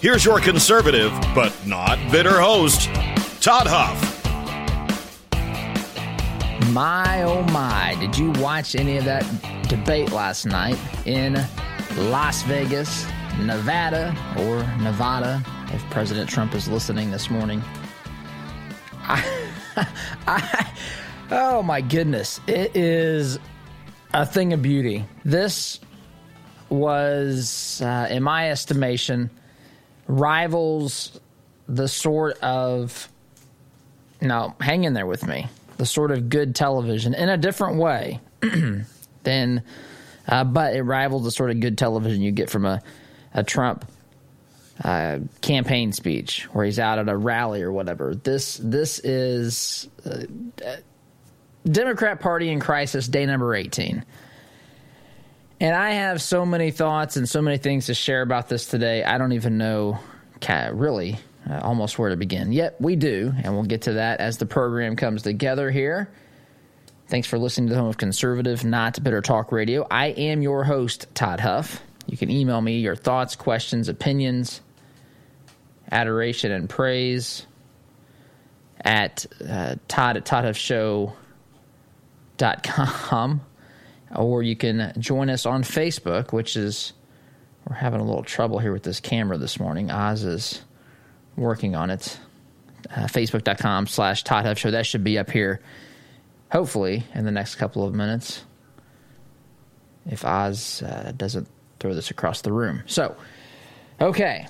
Here's your conservative, but not bitter host, Todd Huff. My oh my, did you watch any of that debate last night in Las Vegas, Nevada, or Nevada, if President Trump is listening this morning? I, I, oh my goodness, it is a thing of beauty. This was, uh, in my estimation, rivals the sort of no, hang in there with me the sort of good television in a different way than uh, but it rivals the sort of good television you get from a, a trump uh, campaign speech where he's out at a rally or whatever. This this is uh, democrat party in crisis day number 18 and I have so many thoughts and so many things to share about this today. I don't even know, really, uh, almost where to begin. Yet we do, and we'll get to that as the program comes together here. Thanks for listening to the home of conservative, not bitter talk radio. I am your host, Todd Huff. You can email me your thoughts, questions, opinions, adoration, and praise at uh, Todd at ToddHuffShow.com or you can join us on Facebook, which is we're having a little trouble here with this camera this morning. Oz is working on it. Uh, Facebook.com slash Todd Huff Show. That should be up here, hopefully, in the next couple of minutes. If Oz uh, doesn't throw this across the room. So, okay.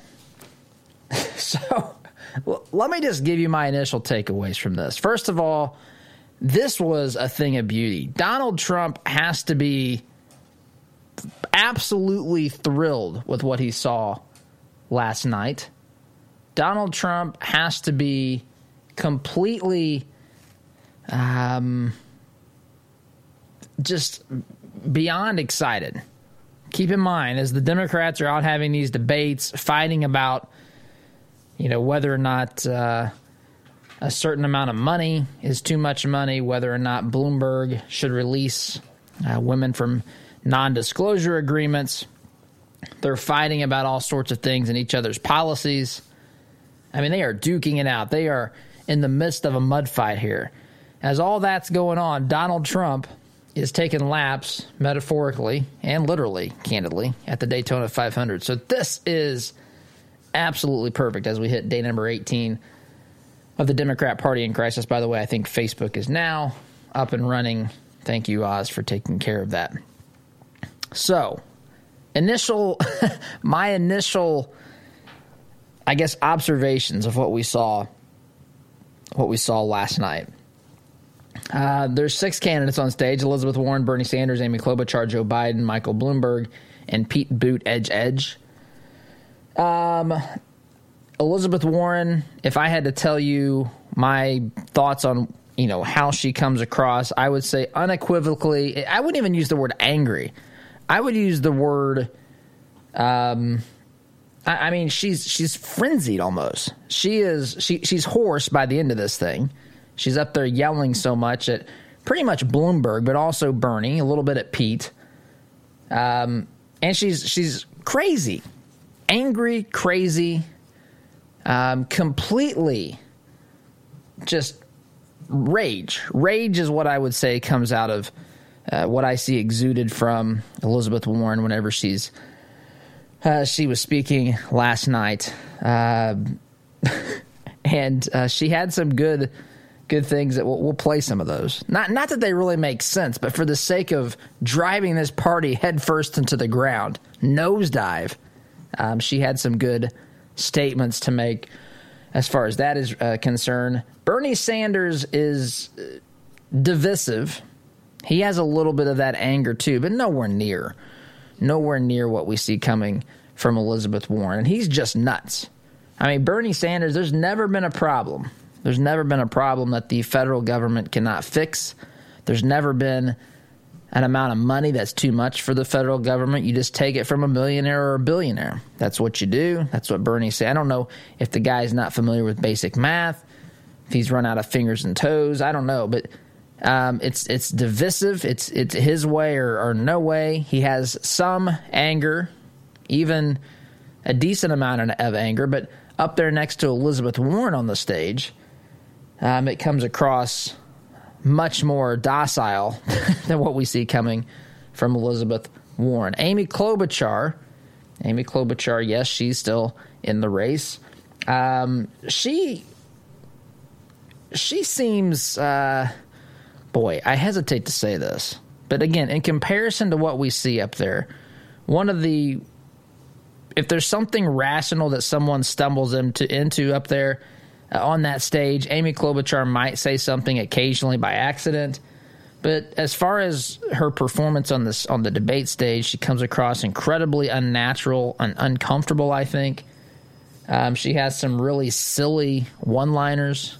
so, let me just give you my initial takeaways from this. First of all, this was a thing of beauty. Donald Trump has to be absolutely thrilled with what he saw last night. Donald Trump has to be completely um, just beyond excited. Keep in mind, as the Democrats are out having these debates, fighting about, you know, whether or not. Uh, a certain amount of money is too much money, whether or not Bloomberg should release uh, women from non disclosure agreements. They're fighting about all sorts of things and each other's policies. I mean, they are duking it out. They are in the midst of a mud fight here. As all that's going on, Donald Trump is taking laps, metaphorically and literally, candidly, at the Daytona 500. So this is absolutely perfect as we hit day number 18 of the Democrat Party in crisis. By the way, I think Facebook is now up and running. Thank you, Oz, for taking care of that. So, initial, my initial, I guess, observations of what we saw, what we saw last night. Uh, there's six candidates on stage: Elizabeth Warren, Bernie Sanders, Amy Klobuchar, Joe Biden, Michael Bloomberg, and Pete Buttigieg. Um, Elizabeth Warren, if I had to tell you my thoughts on you know how she comes across, I would say unequivocally. I wouldn't even use the word angry. I would use the word. Um, I, I mean, she's she's frenzied almost. She is she she's hoarse by the end of this thing. She's up there yelling so much at pretty much Bloomberg, but also Bernie, a little bit at Pete. Um, and she's she's crazy, angry, crazy um, completely just rage. Rage is what I would say comes out of uh, what I see exuded from Elizabeth Warren whenever she's Uh, she was speaking last night, uh, and she had some good good things that we'll, we'll, play some of those. Not not that they really make sense, but for the sake of driving this party headfirst into the ground, nosedive. Um, she had some good statements to make as far as that is uh, concerned. Bernie Sanders is uh, divisive. He has a little bit of that anger too, but nowhere near, nowhere near what we see coming from Elizabeth Warren. And he's just nuts. I mean, Bernie Sanders, there's never been a problem there's never been a problem that the federal government cannot fix. There's never been an amount of money that's too much for the federal government. You just take it from a millionaire or a billionaire. That's what you do. That's what Bernie said. I don't know if the guy's not familiar with basic math, if he's run out of fingers and toes. I don't know, but um, it's it's divisive. It's it's his way or, or no way. He has some anger, even a decent amount of anger, but up there next to Elizabeth Warren on the stage um, it comes across much more docile than what we see coming from Elizabeth Warren. Amy Klobuchar, Amy Klobuchar, yes, she's still in the race. Um, she she seems, uh, boy, I hesitate to say this, but again, in comparison to what we see up there, one of the if there's something rational that someone stumbles into into up there uh, on that stage. Amy Klobuchar might say something occasionally by accident, but as far as her performance on this on the debate stage, she comes across incredibly unnatural and uncomfortable. I think um, she has some really silly one-liners.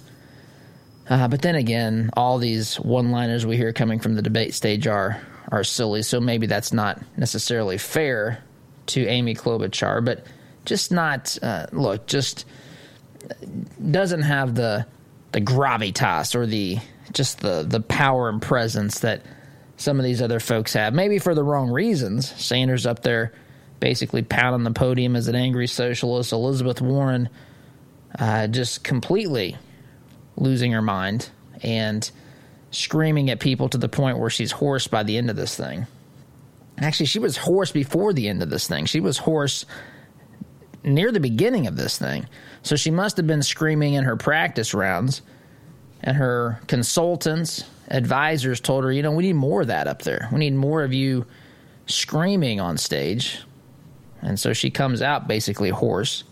Uh, but then again, all these one-liners we hear coming from the debate stage are are silly. So maybe that's not necessarily fair to Amy Klobuchar, but just not uh, look just doesn't have the the gravitas or the just the the power and presence that some of these other folks have. Maybe for the wrong reasons. Sanders up there basically pounding the podium as an angry socialist. Elizabeth Warren uh, just completely losing her mind and screaming at people to the point where she's hoarse by the end of this thing. Actually, she was hoarse before the end of this thing. She was hoarse near the beginning of this thing. So she must have been screaming in her practice rounds, and her consultants, advisors told her, you know, we need more of that up there. We need more of you screaming on stage. And so she comes out basically hoarse.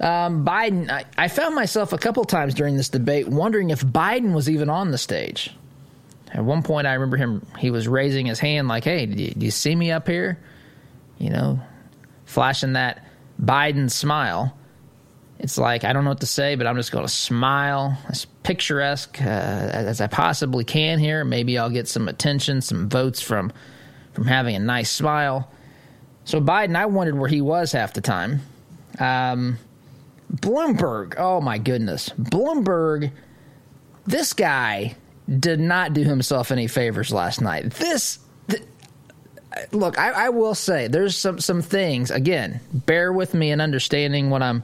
Um, Biden, I, I, found myself a couple times during this debate wondering if Biden was even on the stage. At one point, I remember him, he was raising his hand like, hey, do you, do you see me up here? You know, flashing that Biden smile. It's like, I don't know what to say, but I'm just going to smile as picturesque uh, as I possibly can here. Maybe I'll get some attention, some votes from, from having a nice smile. So Biden, I wondered where he was half the time. Um, Bloomberg, oh my goodness. Bloomberg, this guy did not do himself any favors last night. This look, I, I, will say there's some some things. Again, bear with me in understanding what I'm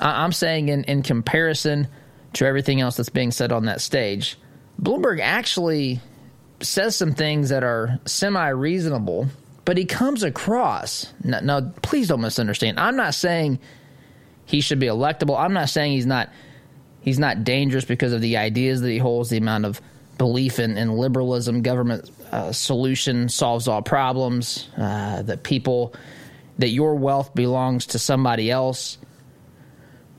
I'm saying in in comparison to everything else that's being said on that stage. Bloomberg actually says some things that are semi reasonable, but he comes across. Now, please don't misunderstand. I'm not saying he should be electable. I'm not saying he's not he's not dangerous because of the ideas that he holds, the amount of belief in, in liberalism, government uh, solution solves all problems, uh, that people, that your wealth belongs to somebody else,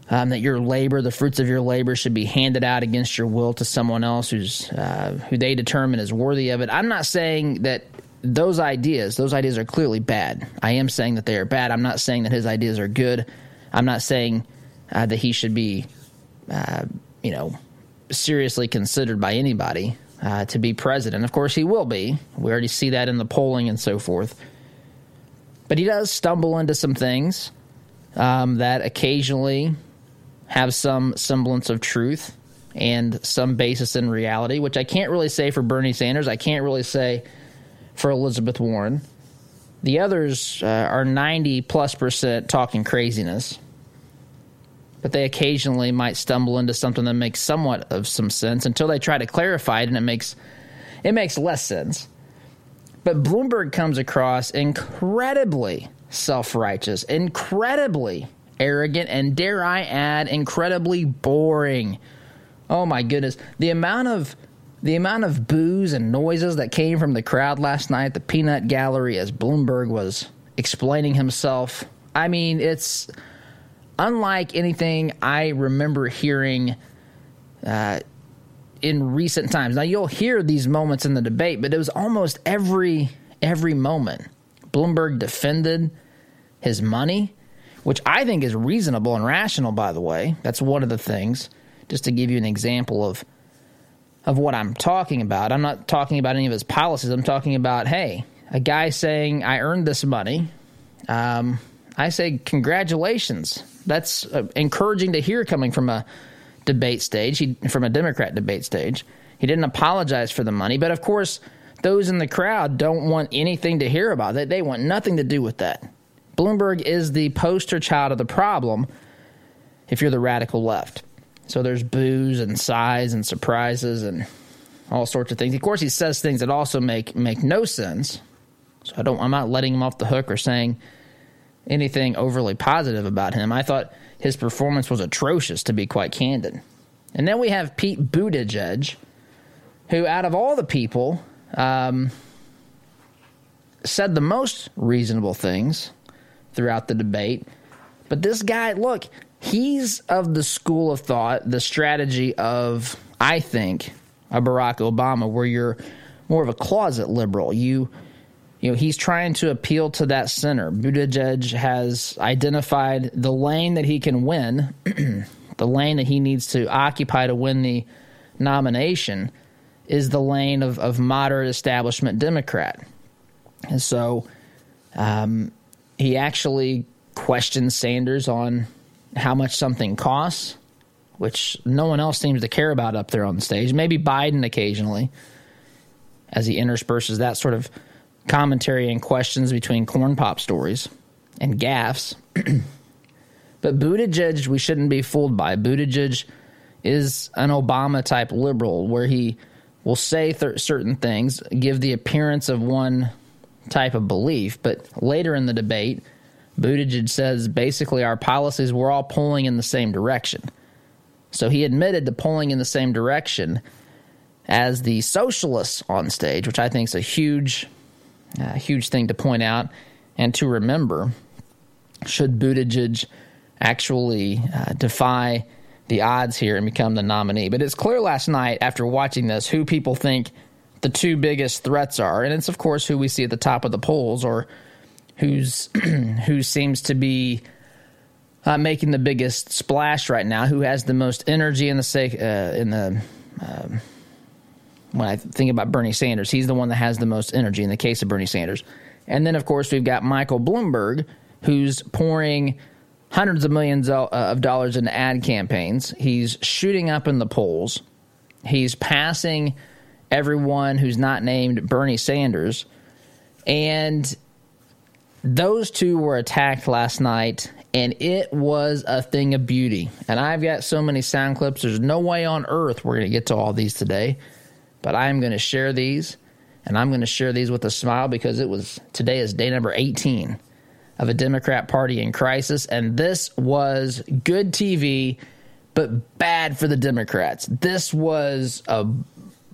um, that your labor, the fruits of your labor, should be handed out against your will to someone else who's uh, who they determine is worthy of it. I'm not saying that those ideas, those ideas are clearly bad. I am saying that they are bad. I'm not saying that his ideas are good. I'm not saying uh, that he should be, uh, you know, seriously considered by anybody uh, to be president. Of course, he will be. We already see that in the polling and so forth. But he does stumble into some things um, that occasionally have some semblance of truth and some basis in reality, which I can't really say for Bernie Sanders. I can't really say for Elizabeth Warren. The others uh, are 90 plus percent talking craziness but they occasionally might stumble into something that makes somewhat of some sense until they try to clarify it and it makes it makes less sense. But Bloomberg comes across incredibly self righteous, incredibly arrogant, and dare I add, incredibly boring. Oh my goodness. The amount of the amount of boos and noises that came from the crowd last night, the peanut gallery as Bloomberg was explaining himself. I mean, it's unlike anything I remember hearing uh, in recent times. Now you'll hear these moments in the debate, but it was almost every every moment. Bloomberg defended his money, which I think is reasonable and rational. By the way, that's one of the things. Just to give you an example of of what I'm talking about. I'm not talking about any of his policies. I'm talking about hey, a guy saying I earned this money. Um, I say congratulations. That's uh, encouraging to hear coming from a debate stage, he, from a Democrat debate stage. He didn't apologize for the money, but of course, those in the crowd don't want anything to hear about it. They want nothing to do with that. Bloomberg is the poster child of the problem if you're the radical left. So there's boos and sighs and surprises and all sorts of things. Of course, he says things that also make make no sense. So I don't. I'm not letting him off the hook or saying anything overly positive about him. I thought his performance was atrocious, to be quite candid. And then we have Pete Buttigieg, who, out of all the people, um, said the most reasonable things throughout the debate. But this guy, look, he's of the school of thought, the strategy of, I think, a Barack Obama, where you're more of a closet liberal. You you know, he's trying to appeal to that center. Buttigieg has identified the lane that he can win, the lane that he needs to occupy to win the nomination is the lane of, of moderate establishment Democrat. And so um, he actually questions Sanders on how much something costs, which no one else seems to care about up there on the stage. Maybe Biden occasionally, as he intersperses that sort of commentary and questions between corn pop stories and gaffs. but Buttigieg, we shouldn't be fooled by. Buttigieg is an Obama type liberal where he will say th- certain things, give the appearance of one type of belief, but later in the debate, Buttigieg says basically our policies were all pulling in the same direction. So he admitted to pulling in the same direction as the socialists on stage, which I think is a huge a huge thing to point out and to remember. Should Buttigieg actually uh, defy the odds here and become the nominee? But it's clear last night after watching this who people think the two biggest threats are, and it's of course who we see at the top of the polls or who's who seems to be uh, making the biggest splash right now, who has the most energy in the sake uh, in the um, when I think about Bernie Sanders, he's the one that has the most energy in the case of Bernie Sanders. And then, of course, we've got Michael Bloomberg, who's pouring hundreds of millions uh, of dollars into ad campaigns. He's shooting up in the polls. He's passing everyone who's not named Bernie Sanders. And those two were attacked last night, and it was a thing of beauty. And I've got so many sound clips, there's no way on earth we're going to get to all these today. But I am going to share these, and I'm going to share these with a smile because it was today is day number 18 of a Democrat Party in crisis, and this was good TV, but bad for the Democrats. This was a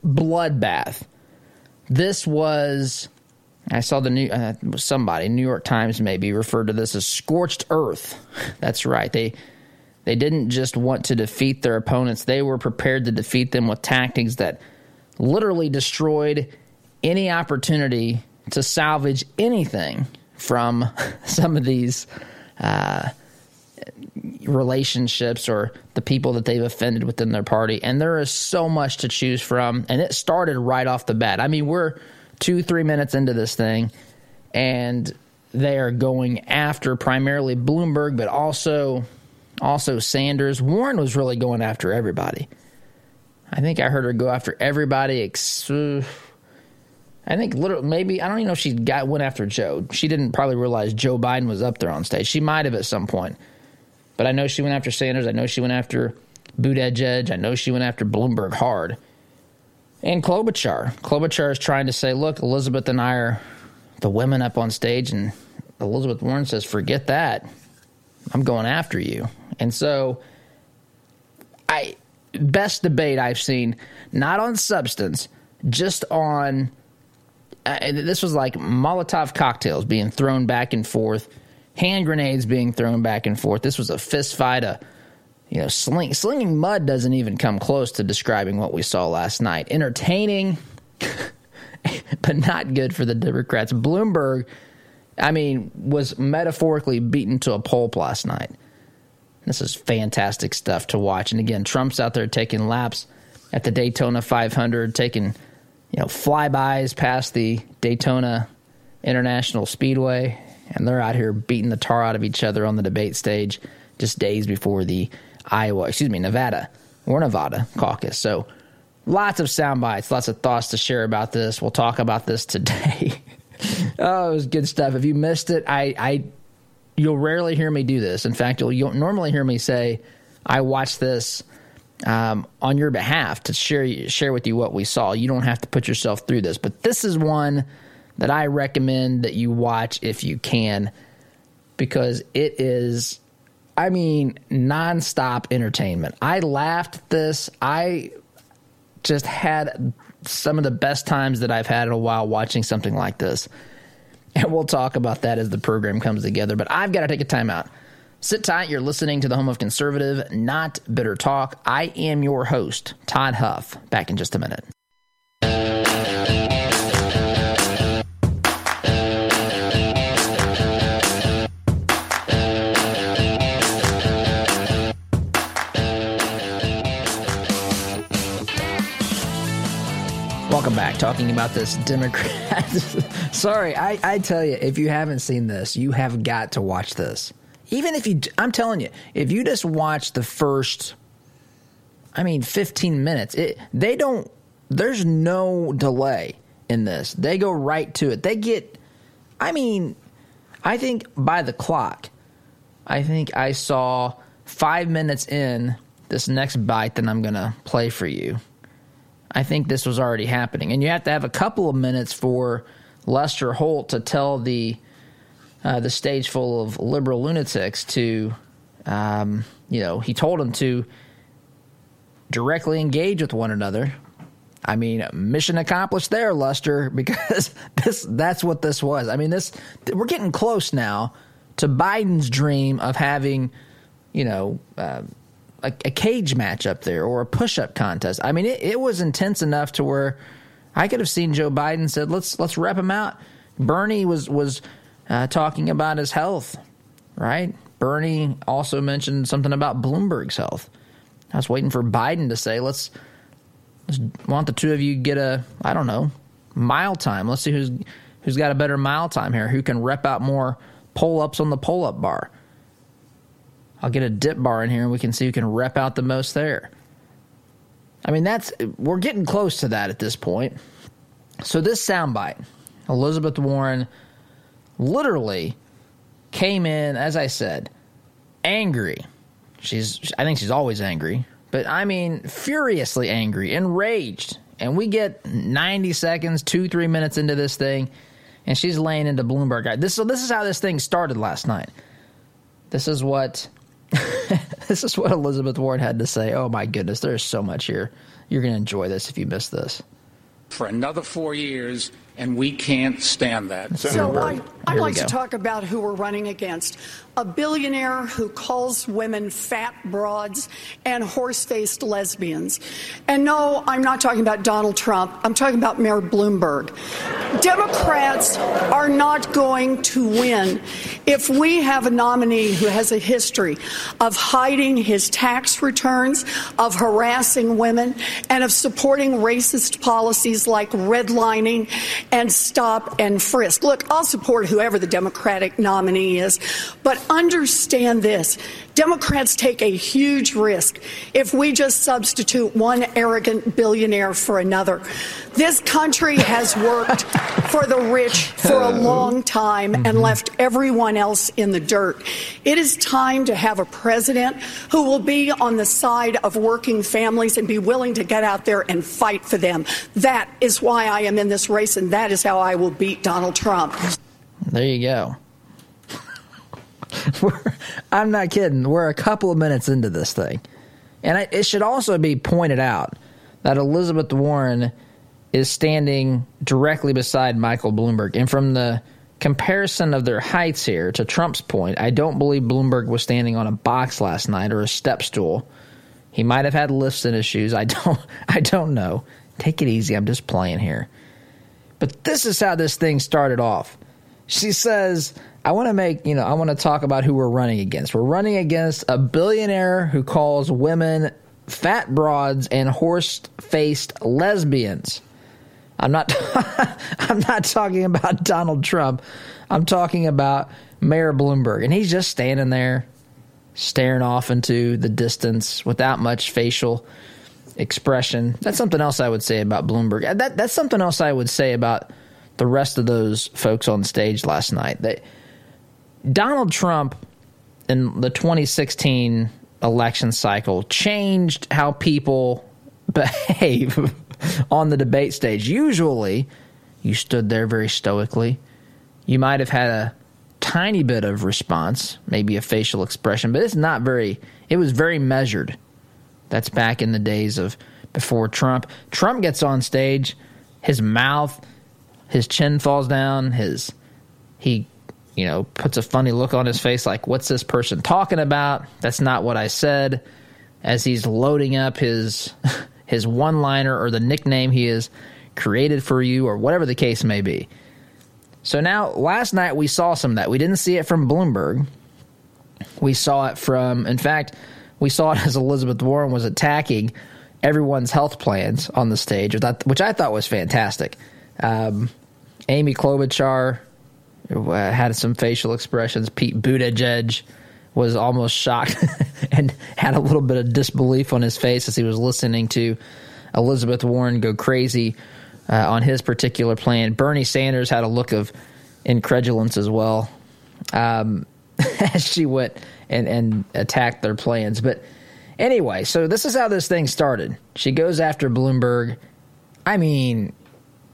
bloodbath. This was. I saw the new uh, somebody New York Times maybe referred to this as scorched earth. That's right. They they didn't just want to defeat their opponents; they were prepared to defeat them with tactics that literally destroyed any opportunity to salvage anything from some of these uh, relationships or the people that they've offended within their party. And there is so much to choose from. And it started right off the bat. I mean, we're two, three minutes into this thing, and they are going after primarily Bloomberg, but also also Sanders. Warren was really going after everybody. I think I heard her go after everybody. Ex- I think literally maybe I don't even know if she got went after Joe. She didn't probably realize Joe Biden was up there on stage. She might have at some point, but I know she went after Sanders. I know she went after Buttigieg. I know she went after Bloomberg hard. And Klobuchar. Klobuchar is trying to say, look, Elizabeth and I are the women up on stage, and Elizabeth Warren says, "Forget that. I'm going after you." And so, I best debate I've seen, not on substance, just on. Uh, this was like Molotov cocktails being thrown back and forth, hand grenades being thrown back and forth. This was a fist fight. A you know, sling, slinging mud doesn't even come close to describing what we saw last night. Entertaining, but not good for the Democrats. Bloomberg, I mean, was metaphorically beaten to a pulp last night. This is fantastic stuff to watch. And again, Trump's out there taking laps at the Daytona 500, taking you know flybys past the Daytona International Speedway, and they're out here beating the tar out of each other on the debate stage just days before the Iowa, excuse me, Nevada or Nevada caucus. So lots of sound bites, lots of thoughts to share about this. We'll talk about this today. oh, it was good stuff. If you missed it, I, I you'll rarely hear me do this. In fact, you'll, you'll normally hear me say, I watched this um, on your behalf to share share with you what we saw. You don't have to put yourself through this, but this is one that I recommend that you watch if you can, because it is, I mean, nonstop entertainment. I laughed at this. I just had some of the best times that I've had in a while watching something like this. And we'll talk about that as the program comes together. But I've got to take a time out. Sit tight. You're listening to the home of conservative, not bitter talk. I am your host, Todd Huff. Back in just a minute. Talking about this Democrat. Sorry, I, I tell you, if you haven't seen this, you have got to watch this. Even if you, I'm telling you, if you just watch the first, I mean, 15 minutes, it, they don't, there's no delay in this. They go right to it. They get, I mean, I think by the clock, I think I saw five minutes in this next bite that I'm going to play for you I think this was already happening. And you have to have a couple of minutes for Lester Holt to tell the uh, the stage full of liberal lunatics to, um, you know, he told them to directly engage with one another. I mean, mission accomplished there, Lester, because this that's what this was. I mean, this we're getting close now to Biden's dream of having, you know, uh, a, a cage match up there or a push up contest. I mean, it, it was intense enough to where I could have seen Joe Biden said, "Let's let's rep him out." Bernie was was uh, talking about his health, right? Bernie also mentioned something about Bloomberg's health. I was waiting for Biden to say, "Let's let's want the two of you get a I don't know mile time. Let's see who's who's got a better mile time here. Who can rep out more pull ups on the pull up bar?" I'll get a dip bar in here and we can see who can rep out the most there. I mean, that's we're getting close to that at this point. So this soundbite, Elizabeth Warren literally came in, as I said, angry. She's I think she's always angry, but I mean furiously angry, enraged. And we get 90 seconds, two, three minutes into this thing, and she's laying into Bloomberg. This so this is how this thing started last night. This is what this is what Elizabeth Warren had to say. Oh my goodness, there's so much here. You're going to enjoy this if you miss this. For another four years, and we can't stand that. So I, would like to talk about who we're running against. A billionaire who calls women fat broads and horse faced lesbians. And no, I'm not talking about Donald Trump. I'm talking about Mayor Bloomberg. Democrats are not going to win if we have a nominee who has a history of hiding his tax returns, of harassing women, and of supporting racist policies like redlining and stop and frisk. Look, I'll support whoever the Democratic nominee is, but understand this. Democrats take a huge risk if we just substitute one arrogant billionaire for another. This country has worked for the rich for a long time and mm-hmm. left everyone else in the dirt. It is time to have a president who will be on the side of working families and be willing to get out there and fight for them. That is why I am in this race, and that is how I will beat Donald Trump. There you go. I'm not kidding. We're a couple of minutes into this thing. And I, it should also be pointed out that Elizabeth Warren is standing directly beside Michael Bloomberg. And from the comparison of their heights here to Trump's point, I don't believe Bloomberg was standing on a box last night or a step stool. He might have had lifts in his shoes. I don't I don't know. Take it easy. I'm just playing here. But this is how this thing started off. She says, I want to make, you know, I want to talk about who we're running against. We're running against a billionaire who calls women fat broads and horse-faced lesbians. I'm not I'm not talking about Donald Trump. I'm talking about Mayor Bloomberg and he's just standing there staring off into the distance without much facial expression. That's something else I would say about Bloomberg. That that's something else I would say about the rest of those folks on stage last night. They, Donald Trump in the 2016 election cycle changed how people behave on the debate stage. Usually, you stood there very stoically. You might have had a tiny bit of response, maybe a facial expression, but it's not very, it was very measured. That's back in the days of before Trump. Trump gets on stage, his mouth, his chin falls down, his, he, you know, puts a funny look on his face like, what's this person talking about? That's not what I said. As he's loading up his, his one liner or the nickname he has created for you or whatever the case may be. So now, last night we saw some that. We didn't see it from Bloomberg. We saw it from, in fact, we saw it as Elizabeth Warren was attacking everyone's health plans on the stage, which I thought was fantastic. Um, Amy Klobuchar had some facial expressions. Pete Buttigieg was almost shocked and had a little bit of disbelief on his face as he was listening to Elizabeth Warren go crazy uh, on his particular plan. Bernie Sanders had a look of incredulence as well um, as she went and, and attacked their plans. But anyway, so this is how this thing started. She goes after Bloomberg. I mean,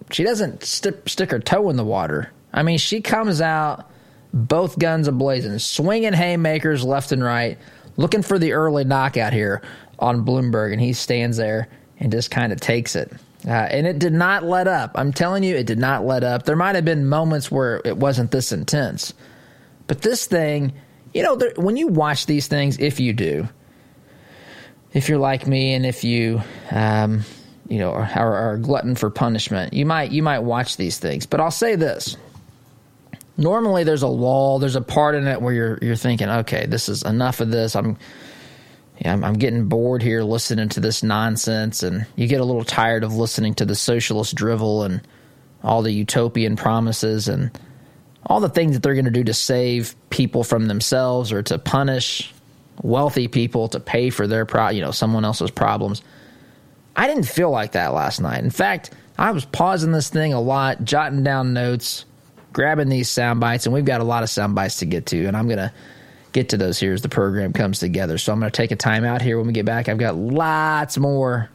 she doesn't st- stick her toe in the water. I mean, she comes out both guns ablazing, swinging haymakers left and right, looking for the early knockout here on Bloomberg, and he stands there and just kind of takes it. Uh, and it did not let up. I'm telling you, it did not let up. There might have been moments where it wasn't this intense. But this thing, you know, there, when you watch these things, if you do, if you're like me and if you, um, you know, are, are, glutton for punishment, you might you might watch these things. But I'll say this: normally there's a lull, there's a part in it where you're you're thinking, okay, this is enough of this. I'm yeah, I'm, I'm, getting bored here listening to this nonsense, and you get a little tired of listening to the socialist drivel and all the utopian promises and all the things that they're going to do to save people from themselves or to punish wealthy people to pay for their pro, you know, someone else's problems. I didn't feel like that last night. In fact, I was pausing this thing a lot, jotting down notes, grabbing these sound bites, and we've got a lot of sound bites to get to, and I'm going to get to those here as the program comes together. So I'm going to take a time out here when we get back. I've got lots more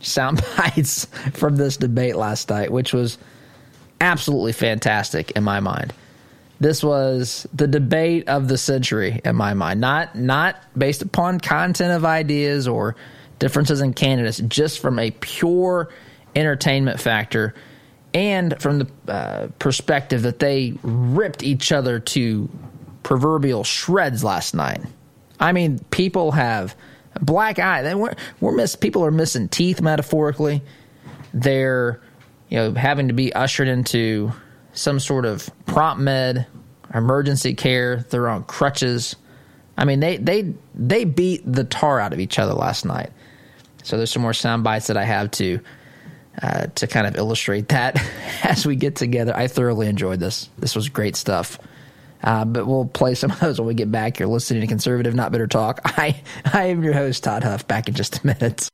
sound bites from this debate last night, which was absolutely fantastic in my mind. This was the debate of the century in my mind. Not not based upon content of ideas or differences in candidates, just from a pure entertainment factor and from the uh, perspective that they ripped each other to proverbial shreds last night. I mean, people have black eye. They We're, we're miss. People are missing teeth metaphorically. They're you know having to be ushered into some sort of prompt med, emergency care. They're on crutches. I mean, they they they beat the tar out of each other last night. So there's some more sound bites that I have to uh, to kind of illustrate that as we get together. I thoroughly enjoyed this. This was great stuff. Uh, but we'll play some of those when we get back. You're listening to Conservative Not Bitter Talk. I, I am your host, Todd Huff, back in just a minute.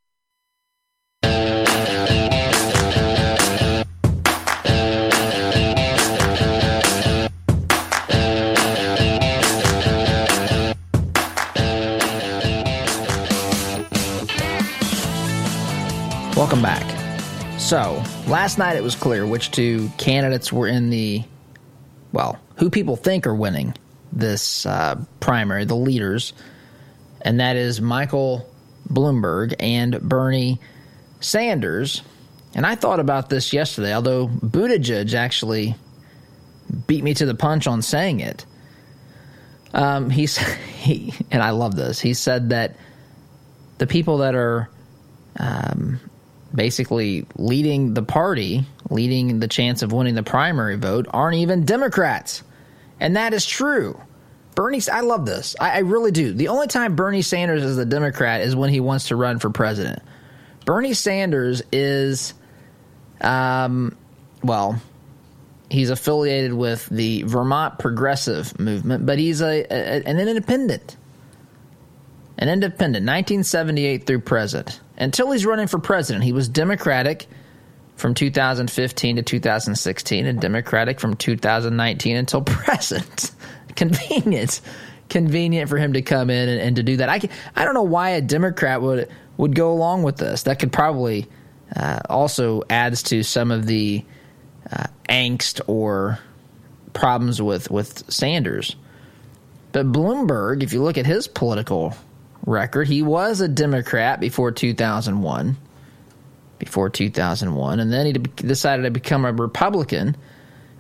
Welcome back. So, last night it was clear which two candidates were in the well, who people think are winning this uh, primary, the leaders, and that is Michael Bloomberg and Bernie Sanders. And I thought about this yesterday, although Buttigieg actually beat me to the punch on saying it. Um, he's he, and I love this. He said that the people that are um, basically leading the party, leading the chance of winning the primary vote, aren't even Democrats, and that is true. Bernie, I love this. I, I really do. The only time Bernie Sanders is a Democrat is when he wants to run for president. Bernie Sanders is, um, well, he's affiliated with the Vermont Progressive Movement, but he's a, a an independent. An independent, 1978 through present. Until he's running for president, he was Democratic from 2015 to 2016 and Democratic from 2019 until present. Convenient. Convenient for him to come in and, and, to do that. I, I don't know why a Democrat would would go along with this. That could probably uh, also adds to some of the uh, angst or problems with, with Sanders. But Bloomberg, if you look at his political record, he was a Democrat before 2001. Before 2001. And then he decided to become a Republican,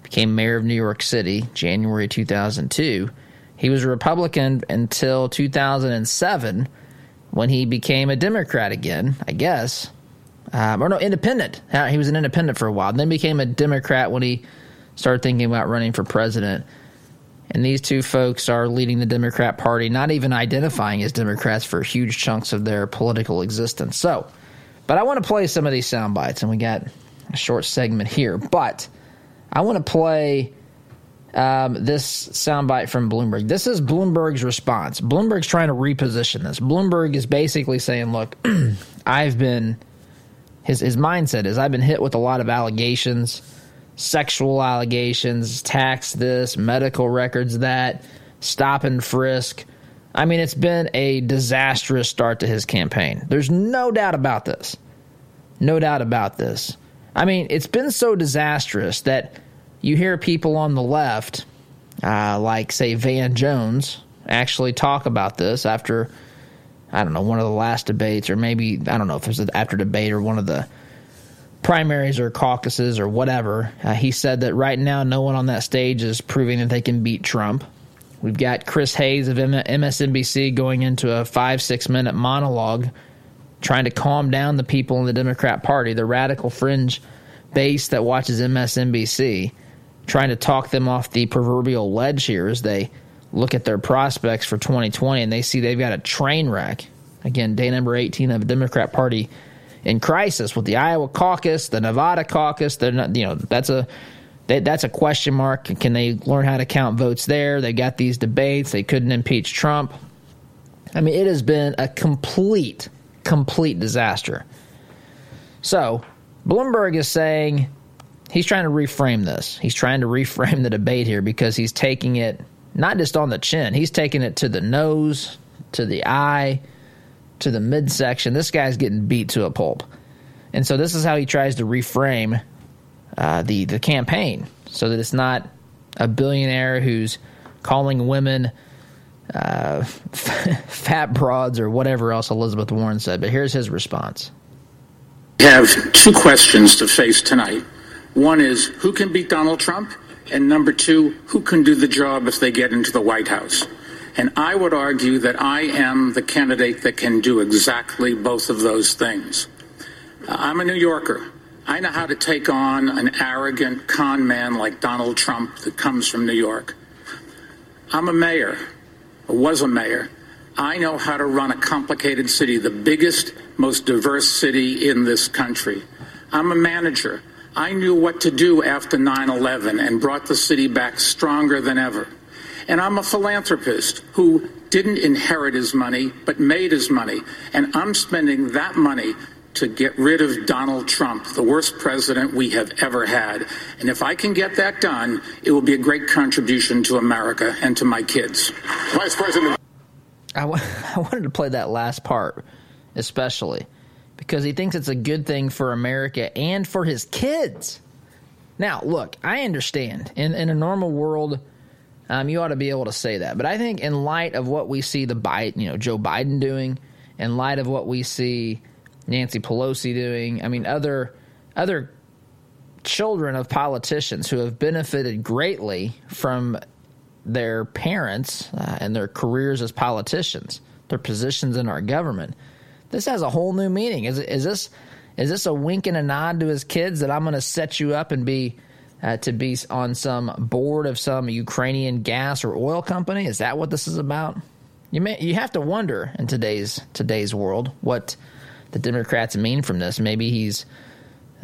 became mayor of New York City, January 2002. He was a Republican until 2007 when he became a Democrat again, I guess um, or no, independent. He was an independent for a while, then became a Democrat when he started thinking about running for president. And these two folks are leading the Democrat Party, not even identifying as Democrats for huge chunks of their political existence. So, but I want to play some of these sound bites, and we got a short segment here. But I want to play um, this soundbite from Bloomberg. This is Bloomberg's response. Bloomberg's trying to reposition this. Bloomberg is basically saying, "Look, I've been." his his mindset is I've been hit with a lot of allegations, sexual allegations, tax this, medical records that, stop and frisk. I mean, it's been a disastrous start to his campaign. There's no doubt about this. No doubt about this. I mean, it's been so disastrous that you hear people on the left, uh, like, say, Van Jones, actually talk about this after I don't know, one of the last debates, or maybe, I don't know if it was after debate or one of the primaries or caucuses or whatever. Uh, he said that right now, no one on that stage is proving that they can beat Trump. We've got Chris Hayes of MSNBC going into a five, six minute monologue trying to calm down the people in the Democrat Party, the radical fringe base that watches MSNBC, trying to talk them off the proverbial ledge here as they look at their prospects for 2020 and they see they've got a train wreck. Again, day number 18 of the Democrat Party in crisis with the Iowa caucus, the Nevada caucus. They're not, you know, that's a that's a question mark. Can they learn how to count votes there? They got these debates. They couldn't impeach Trump. I mean, it has been a complete, complete disaster. So, Bloomberg is saying he's trying to reframe this. He's trying to reframe the debate here because he's taking it not just on the chin. He's taking it to the nose, to the eye, to the midsection. This guy's getting beat to a pulp. And so this is how he tries to reframe uh, the the campaign so that it's not a billionaire who's calling women uh, fat broads or whatever else Elizabeth Warren said. But here's his response. We have two questions to face tonight. One is who can beat Donald Trump? And number two, who can do the job if they get into the White House? And I would argue that I am the candidate that can do exactly both of those things. Uh, I'm a New Yorker. I know how to take on an arrogant con man like Donald Trump that comes from New York. I'm a mayor, or was a mayor. I know how to run a complicated city, the biggest, most diverse city in this country. I'm a manager. I knew what to do after 9 11 and brought the city back stronger than ever. And I'm a philanthropist who didn't inherit his money, but made his money. And I'm spending that money to get rid of Donald Trump, the worst president we have ever had. And if I can get that done, it will be a great contribution to America and to my kids. Vice President. I, w- I wanted to play that last part, especially because he thinks it's a good thing for America and for his kids. Now, look, I understand. In, in a normal world, um, you ought to be able to say that. But I think in light of what we see the Biden, you know, Joe Biden doing, in light of what we see Nancy Pelosi doing, I mean, other other children of politicians who have benefited greatly from their parents uh, and their careers as politicians, their positions in our government. This has a whole new meaning. Is, is this is this a wink and a nod to his kids that I'm going to set you up and be uh, to be on some board of some Ukrainian gas or oil company? Is that what this is about? You may you have to wonder in today's today's world what the Democrats mean from this. Maybe he's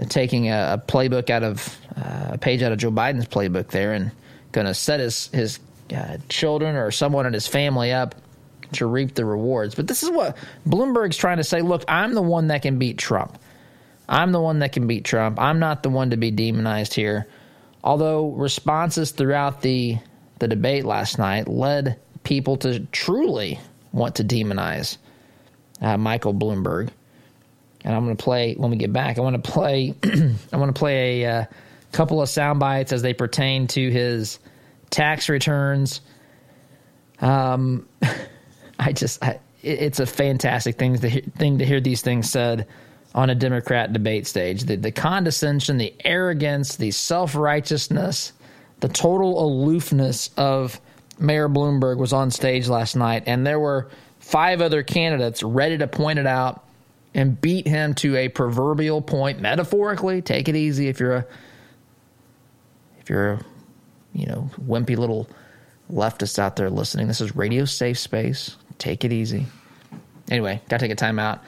taking a, a playbook out of uh, a page out of Joe Biden's playbook there and going to set his his uh, children or someone in his family up to reap the rewards. But this is what Bloomberg's trying to say. Look, I'm the one that can beat Trump. I'm the one that can beat Trump. I'm not the one to be demonized here. Although responses throughout the the debate last night led people to truly want to demonize uh, Michael Bloomberg. And I'm going to play when we get back. I want to play. I want to play a uh, couple of sound bites as they pertain to his tax returns. Um, I just, I, it, it's a fantastic thing to thing to hear these things said on a Democrat debate stage. The, the condescension, the arrogance, the self righteousness, the total aloofness of Mayor Bloomberg was on stage last night, and there were five other candidates ready to point it out and beat him to a proverbial point. Metaphorically, take it easy if you're a if you're a you know wimpy little leftist out there listening. This is radio safe space. Take it easy. Anyway, gotta take a time out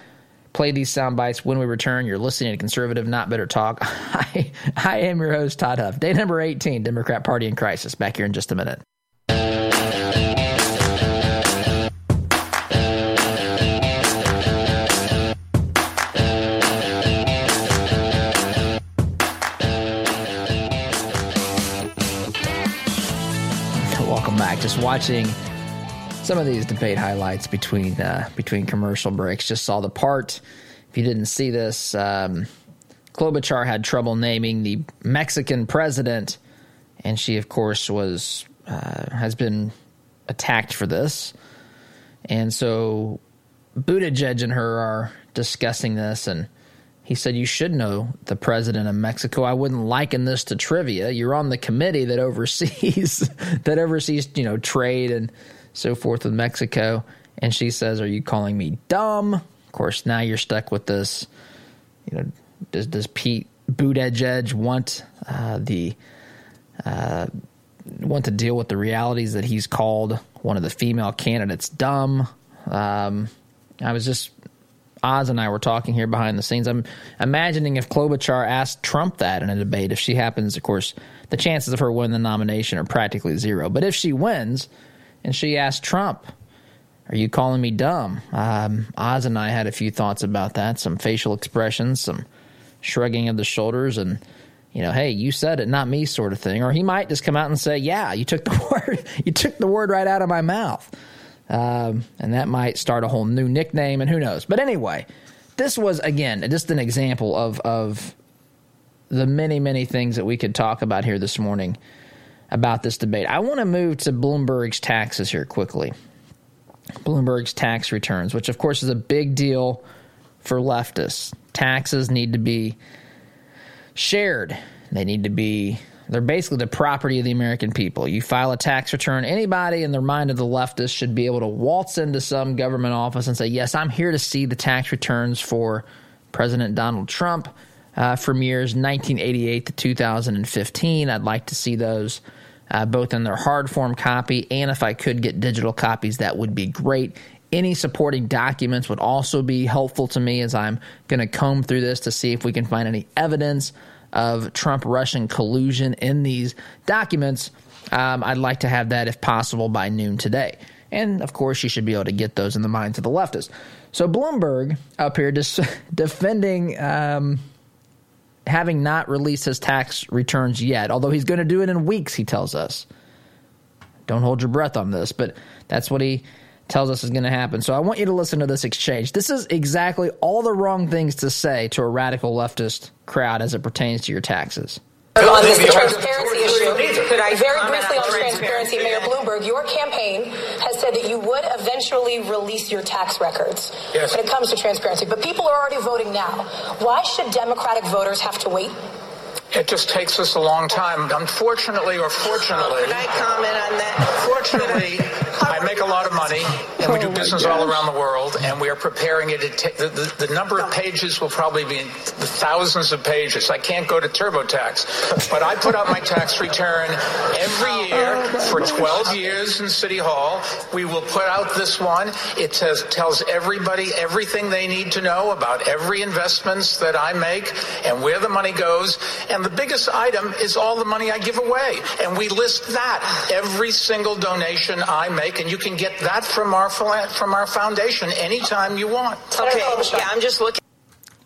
play these sound bites when we return. You're listening to Conservative Not Bitter Talk. I, I am your host, Todd Huff. Day number 18, Democrat Party in Crisis. Back here in just a minute. Welcome back. Just watching some of these debate highlights between uh, between commercial breaks. Just saw the part. If you didn't see this, um, Klobuchar had trouble naming the Mexican president, and she, of course, was uh, has been attacked for this. And so, Buttigieg and her are discussing this, and he said, "You should know the president of Mexico. I wouldn't liken this to trivia. You're on the committee that oversees that oversees, you know, trade and." So forth with Mexico. And she says, Are you calling me dumb? Of course, now you're stuck with this. You know, does, does Pete edge want uh, the uh, want to deal with the realities that he's called one of the female candidates dumb? Um, I was just Oz and I were talking here behind the scenes. I'm imagining if Klobuchar asked Trump that in a debate, if she happens, of course, the chances of her winning the nomination are practically zero. But if she wins, and she asked Trump, Are you calling me dumb? Um, Oz and I had a few thoughts about that, some facial expressions, some shrugging of the shoulders, and, you know, hey, you said it, not me, sort of thing. Or he might just come out and say, Yeah, you took the word, you took the word right out of my mouth. Um, and that might start a whole new nickname, and who knows. But anyway, this was, again, just an example of, of the many, many things that we could talk about here this morning about this debate. I want to move to Bloomberg's taxes here quickly. Bloomberg's tax returns, which of course is a big deal for leftists. Taxes need to be shared. They need to be they're basically the property of the American people. You file a tax return, anybody in their mind of the leftists should be able to waltz into some government office and say, Yes, I'm here to see the tax returns for President Donald Trump uh, from years 1988 to 2015. I'd like to see those uh, both in their hard form copy and if I could get digital copies, that would be great. Any supporting documents would also be helpful to me as I'm going to comb through this to see if we can find any evidence of Trump Russian collusion in these documents. Um, I'd like to have that, if possible, by noon today. And of course, you should be able to get those in the minds of the leftists. So Bloomberg up here just defending um, having not released his tax returns yet, although he's going to do it in weeks, he tells us. Don't hold your breath on this, but that's what he tells us is going to happen. So I want you to listen to this exchange. This is exactly all the wrong things to say to a radical leftist crowd as it pertains to your taxes. On this transparency issue. Could I very briefly on transparency, Mayor Bloomberg, your campaign has said that you would eventually release your tax records yes. when it comes to transparency. But people are already voting now. Why should Democratic voters have to wait? It just takes us a long time. Unfortunately or fortunately. Can I comment on that? Fortunately, I make a lot of money, and we do oh business all around the world, and we are preparing it. the, the, the, number of pages will probably be thousands of pages. I can't go to TurboTax, but I put out my tax return every year for 12 years in City Hall. We will put out this one. It says, tells everybody everything they need to know about every investments that I make and where the money goes. And the biggest item is all the money I give away. And we list that every single donation I make and you can get that from our from our foundation anytime you want. Okay, yeah, I'm just looking.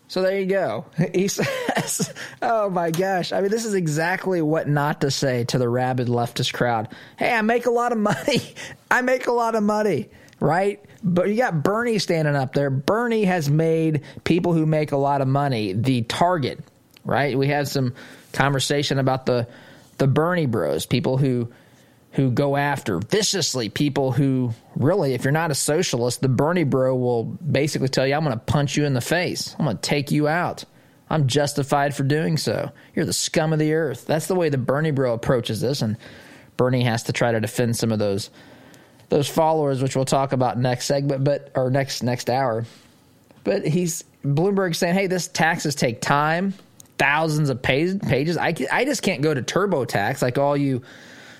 So there you go. He says, "Oh my gosh! I mean, this is exactly what not to say to the rabid leftist crowd. Hey, I make a lot of money. I make a lot of money, right? But you got Bernie standing up there. Bernie has made people who make a lot of money the target, right? We had some conversation about the the Bernie Bros, people who." who go after viciously people who really, if you're not a socialist, the Bernie bro will basically tell you, I'm going to punch you in the face. I'm going to take you out. I'm justified for doing so. You're the scum of the earth. That's the way the Bernie bro approaches this. And Bernie has to try to defend some of those those followers, which we'll talk about next segment, but or next next hour. But he's Bloomberg saying, "Hey, this taxes take time, thousands of pages. I I just can't go to TurboTax like all you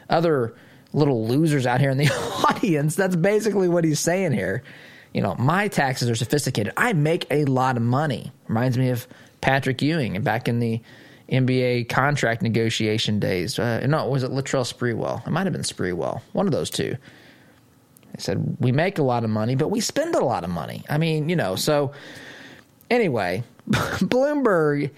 other little losers out here in the audience. That's basically what he's saying here. You know, my taxes are sophisticated. I make a lot of money. Reminds me of Patrick Ewing back in the NBA contract negotiation days. Uh, no, was it Latrell Sprewell? It might have been Sprewell. One of those two. He said, We make a lot of money, but we spend a lot of money. I mean, you know, so anyway, Bloomberg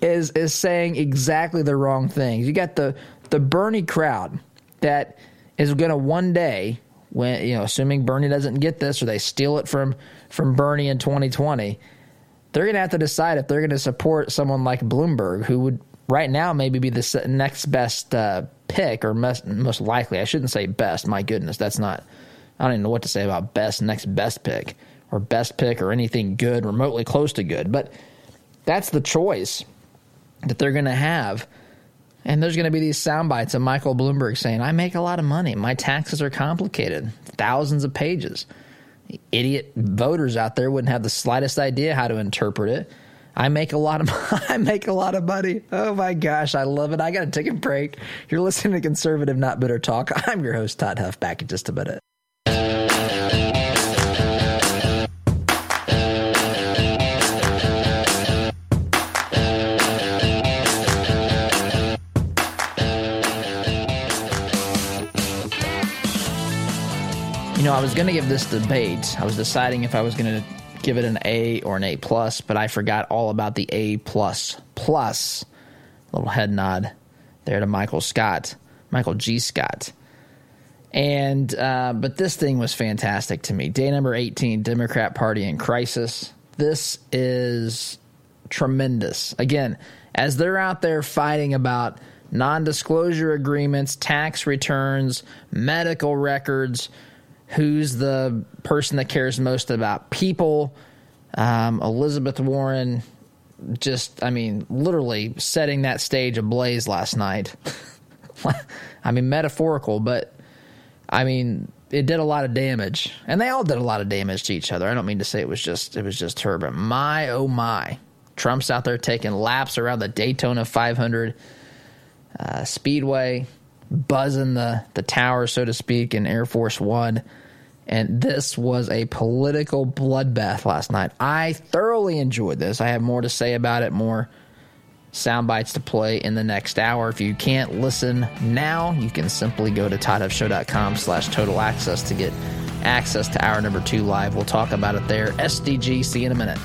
is is saying exactly the wrong things. You got the the Bernie crowd that is going to one day, when you know, assuming Bernie doesn't get this or they steal it from from Bernie in 2020, they're going to have to decide if they're going to support someone like Bloomberg, who would right now maybe be the next best uh, pick or most, most likely. I shouldn't say best. My goodness, that's not. I don't even know what to say about best, next best pick, or best pick, or anything good, remotely close to good. But that's the choice that they're going to have and there's going to be these sound bites of Michael Bloomberg saying, I make a lot of money. My taxes are complicated, thousands of pages. Idiot voters out there wouldn't have the slightest idea how to interpret it. I make a lot of I make a lot of money. Oh my gosh, I love it. I got to take a break. You're listening to Conservative Not Bitter Talk. I'm your host Todd Huff. Back in just a minute. Know, I was going to give this debate. I was deciding if I was going to give it an A or an A plus, but I forgot all about the A plus plus. Little head nod there to Michael Scott, Michael G. Scott. And uh, but this thing was fantastic to me. Day number eighteen, Democrat Party in crisis. This is tremendous. Again, as they're out there fighting about non-disclosure agreements, tax returns, medical records who's the person that cares most about people. Um, Elizabeth Warren, just, I mean, literally setting that stage ablaze last night. I mean, metaphorical, but I mean, it did a lot of damage, and they all did a lot of damage to each other. I don't mean to say it was just it was just her, but my oh my, Trump's out there taking laps around the Daytona 500 uh, Speedway, buzzing the the tower, so to speak, in Air Force One. And this was a political bloodbath last night. I thoroughly enjoyed this. I have more to say about it, more sound bites to play in the next hour. If you can't listen now, you can simply go to toddhuffshow.com slash total access to get access to hour number two live. We'll talk about it there. SDG, see you in a minute.